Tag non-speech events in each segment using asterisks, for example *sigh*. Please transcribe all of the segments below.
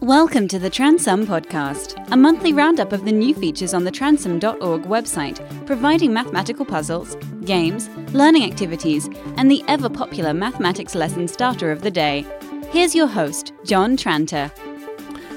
Welcome to the Transum Podcast, a monthly roundup of the new features on the transum.org website, providing mathematical puzzles, games, learning activities, and the ever popular mathematics lesson starter of the day. Here's your host, John Tranter.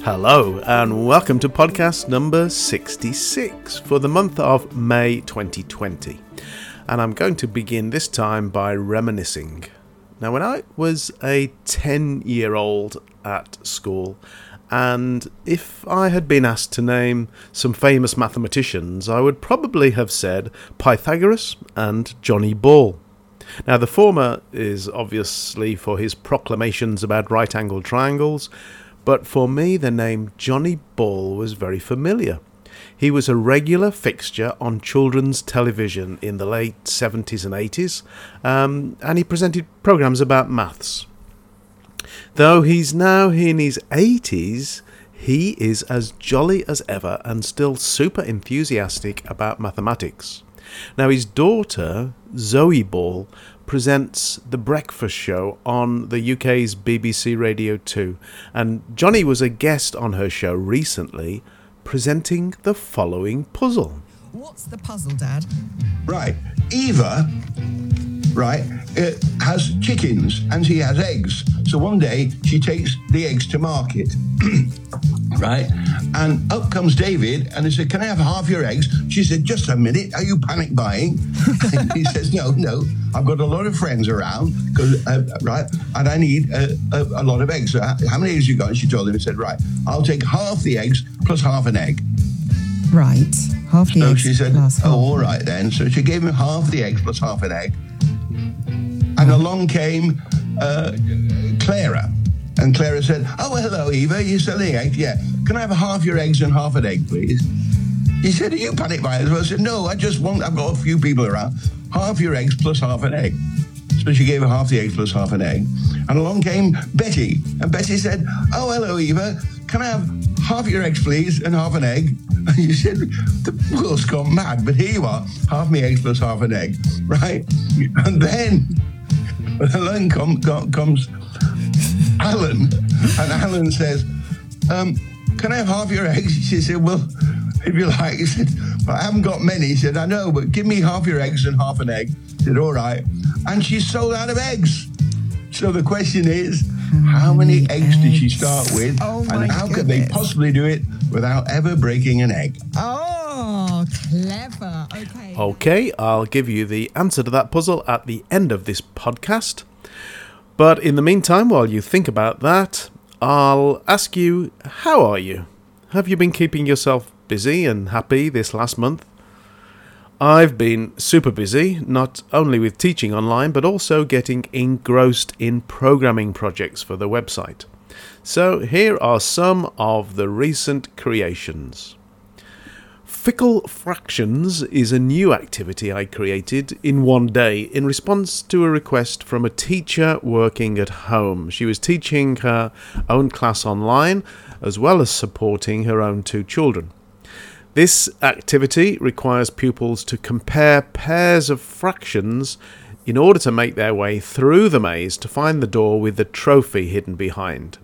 Hello, and welcome to podcast number 66 for the month of May 2020. And I'm going to begin this time by reminiscing. Now, when I was a 10 year old at school, and if I had been asked to name some famous mathematicians, I would probably have said Pythagoras and Johnny Ball. Now, the former is obviously for his proclamations about right angled triangles, but for me, the name Johnny Ball was very familiar. He was a regular fixture on children's television in the late 70s and 80s, um, and he presented programs about maths. Though he's now in his 80s, he is as jolly as ever and still super enthusiastic about mathematics. Now, his daughter, Zoe Ball, presents The Breakfast Show on the UK's BBC Radio 2, and Johnny was a guest on her show recently presenting the following puzzle. What's the puzzle, Dad? Right. Eva, right, it has chickens and she has eggs. So one day she takes the eggs to market. *clears throat* right? And up comes David and he said, Can I have half your eggs? She said, Just a minute. Are you panic buying? *laughs* he says, No, no. I've got a lot of friends around, uh, right? And I need a, a, a, lot of eggs. So how many eggs you got? And she told him, he said, Right, I'll take half the eggs plus half an egg. Right. Half the so eggs. she said, Oh, all right then. So she gave him half the eggs plus half an egg. And along came uh, Clara. And Clara said, Oh, hello, Eva. You're selling eggs? Yeah. Can I have half your eggs and half an egg, please? He said, Are you panic buyers? I said, No, I just want, I've got a few people around. Half your eggs plus half an egg. So she gave her half the eggs plus half an egg. And along came Betty. And Betty said, Oh, hello, Eva. Can I have half your eggs, please, and half an egg? *laughs* And you said, The world's gone mad, but here you are, half my eggs plus half an egg, *laughs* right? And then along come, comes Alan. And Alan says, um, Can I have half your eggs? *laughs* She said, Well, if you like. *laughs* He said, But I haven't got many. He said, I know, but give me half your eggs and half an egg. He said, All right. And she sold out of eggs. So the question is, how many eggs did she start with? Oh, my and how could they possibly do it without ever breaking an egg? Oh, clever. Okay. Okay, I'll give you the answer to that puzzle at the end of this podcast. But in the meantime, while you think about that, I'll ask you how are you? Have you been keeping yourself busy and happy this last month? I've been super busy, not only with teaching online, but also getting engrossed in programming projects for the website. So here are some of the recent creations. Fickle Fractions is a new activity I created in one day in response to a request from a teacher working at home. She was teaching her own class online as well as supporting her own two children. This activity requires pupils to compare pairs of fractions in order to make their way through the maze to find the door with the trophy hidden behind.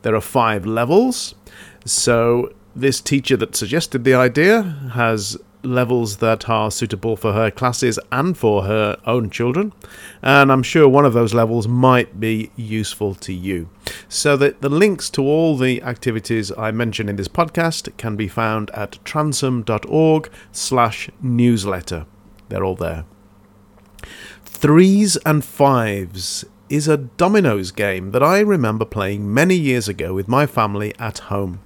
There are five levels, so this teacher that suggested the idea has levels that are suitable for her classes and for her own children, and I'm sure one of those levels might be useful to you. So that the links to all the activities I mention in this podcast can be found at transum.org slash newsletter. They're all there. Threes and Fives is a dominoes game that I remember playing many years ago with my family at home.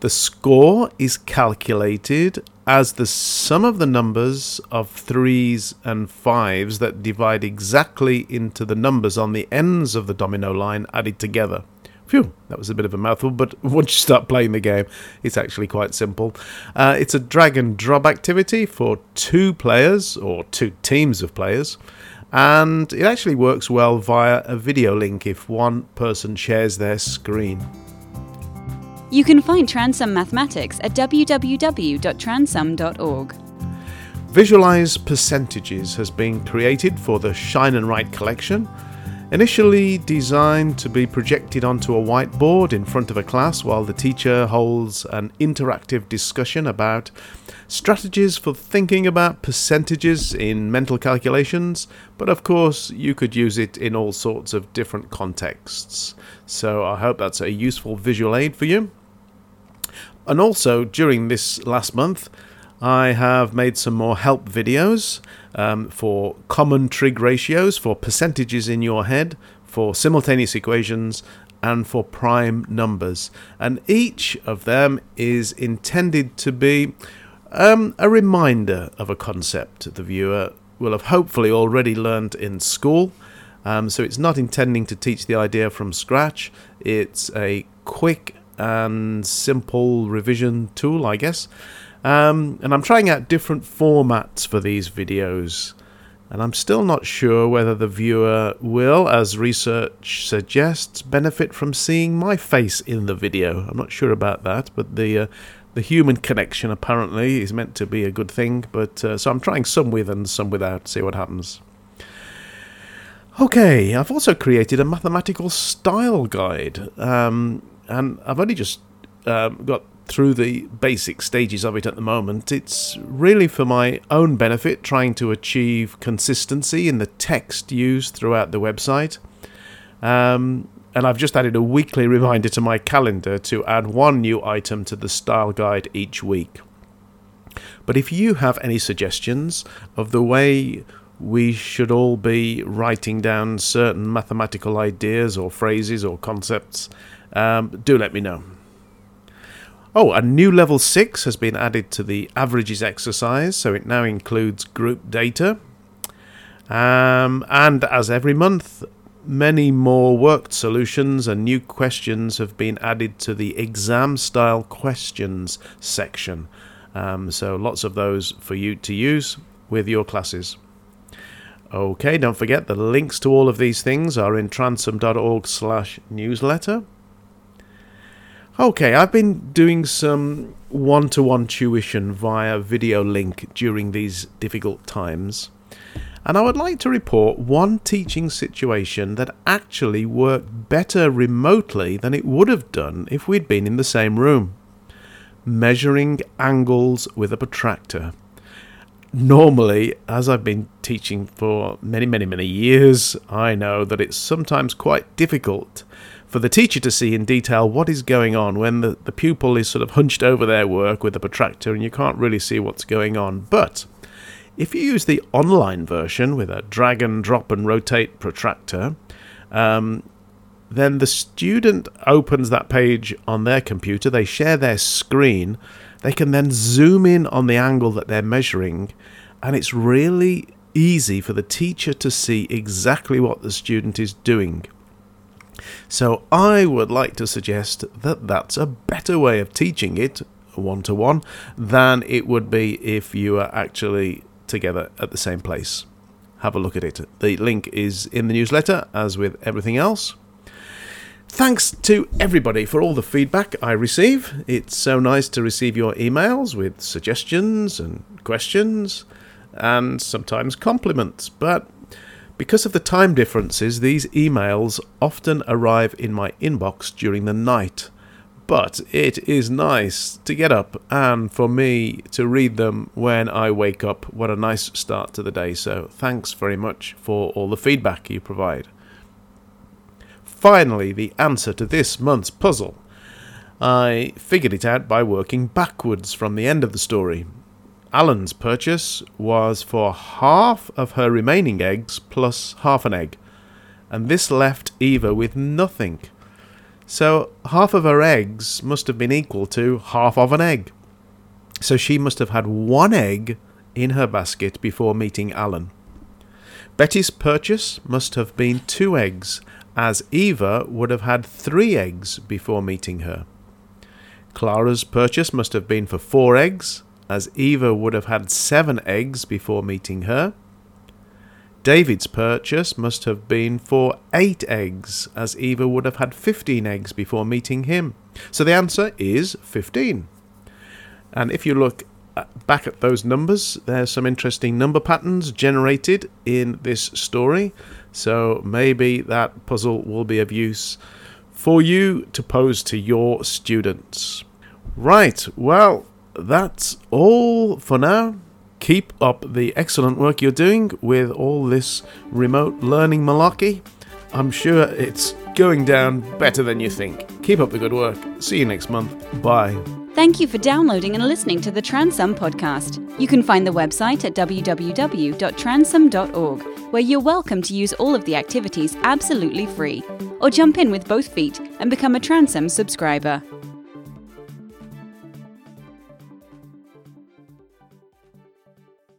The score is calculated as the sum of the numbers of threes and fives that divide exactly into the numbers on the ends of the domino line added together. Phew, that was a bit of a mouthful, but *laughs* once you start playing the game, it's actually quite simple. Uh, it's a drag and drop activity for two players, or two teams of players, and it actually works well via a video link if one person shares their screen. You can find Transum Mathematics at www.transum.org. Visualize Percentages has been created for the Shine and Write collection. Initially designed to be projected onto a whiteboard in front of a class while the teacher holds an interactive discussion about strategies for thinking about percentages in mental calculations, but of course you could use it in all sorts of different contexts. So I hope that's a useful visual aid for you. And also during this last month, I have made some more help videos um, for common trig ratios, for percentages in your head, for simultaneous equations, and for prime numbers. And each of them is intended to be um, a reminder of a concept the viewer will have hopefully already learned in school. Um, so it's not intending to teach the idea from scratch, it's a quick and simple revision tool, I guess. Um, and I'm trying out different formats for these videos. And I'm still not sure whether the viewer will, as research suggests, benefit from seeing my face in the video. I'm not sure about that, but the uh, the human connection apparently is meant to be a good thing. But uh, so I'm trying some with and some without. See what happens. Okay, I've also created a mathematical style guide, um, and I've only just um, got through the basic stages of it at the moment. It's really for my own benefit, trying to achieve consistency in the text used throughout the website. Um, and I've just added a weekly reminder to my calendar to add one new item to the style guide each week. But if you have any suggestions of the way we should all be writing down certain mathematical ideas or phrases or concepts, um, do let me know. Oh, a new level 6 has been added to the averages exercise, so it now includes group data. Um, and as every month, many more worked solutions and new questions have been added to the exam style questions section. Um, so lots of those for you to use with your classes. Okay, don't forget the links to all of these things are in transum.org slash newsletter. Okay, I've been doing some one to one tuition via video link during these difficult times. And I would like to report one teaching situation that actually worked better remotely than it would have done if we'd been in the same room. Measuring angles with a protractor. Normally, as I've been teaching for many, many, many years, I know that it's sometimes quite difficult for the teacher to see in detail what is going on when the, the pupil is sort of hunched over their work with a protractor and you can't really see what's going on. But if you use the online version with a drag and drop and rotate protractor, um, then the student opens that page on their computer, they share their screen, they can then zoom in on the angle that they're measuring, and it's really easy for the teacher to see exactly what the student is doing. So I would like to suggest that that's a better way of teaching it one to one than it would be if you are actually together at the same place. Have a look at it. The link is in the newsletter, as with everything else. Thanks to everybody for all the feedback I receive. It's so nice to receive your emails with suggestions and questions and sometimes compliments. But because of the time differences, these emails often arrive in my inbox during the night. But it is nice to get up and for me to read them when I wake up. What a nice start to the day. So, thanks very much for all the feedback you provide. Finally, the answer to this month's puzzle. I figured it out by working backwards from the end of the story. Alan's purchase was for half of her remaining eggs plus half an egg, and this left Eva with nothing. So half of her eggs must have been equal to half of an egg. So she must have had one egg in her basket before meeting Alan. Betty's purchase must have been two eggs, as Eva would have had three eggs before meeting her. Clara's purchase must have been for four eggs, as Eva would have had seven eggs before meeting her. David's purchase must have been for eight eggs, as Eva would have had 15 eggs before meeting him. So the answer is 15. And if you look back at those numbers, there's some interesting number patterns generated in this story. So maybe that puzzle will be of use for you to pose to your students. Right, well, that's all for now. Keep up the excellent work you're doing with all this remote learning malarkey. I'm sure it's going down better than you think. Keep up the good work. See you next month. Bye. Thank you for downloading and listening to the Transum podcast. You can find the website at www.transum.org, where you're welcome to use all of the activities absolutely free, or jump in with both feet and become a Transum subscriber.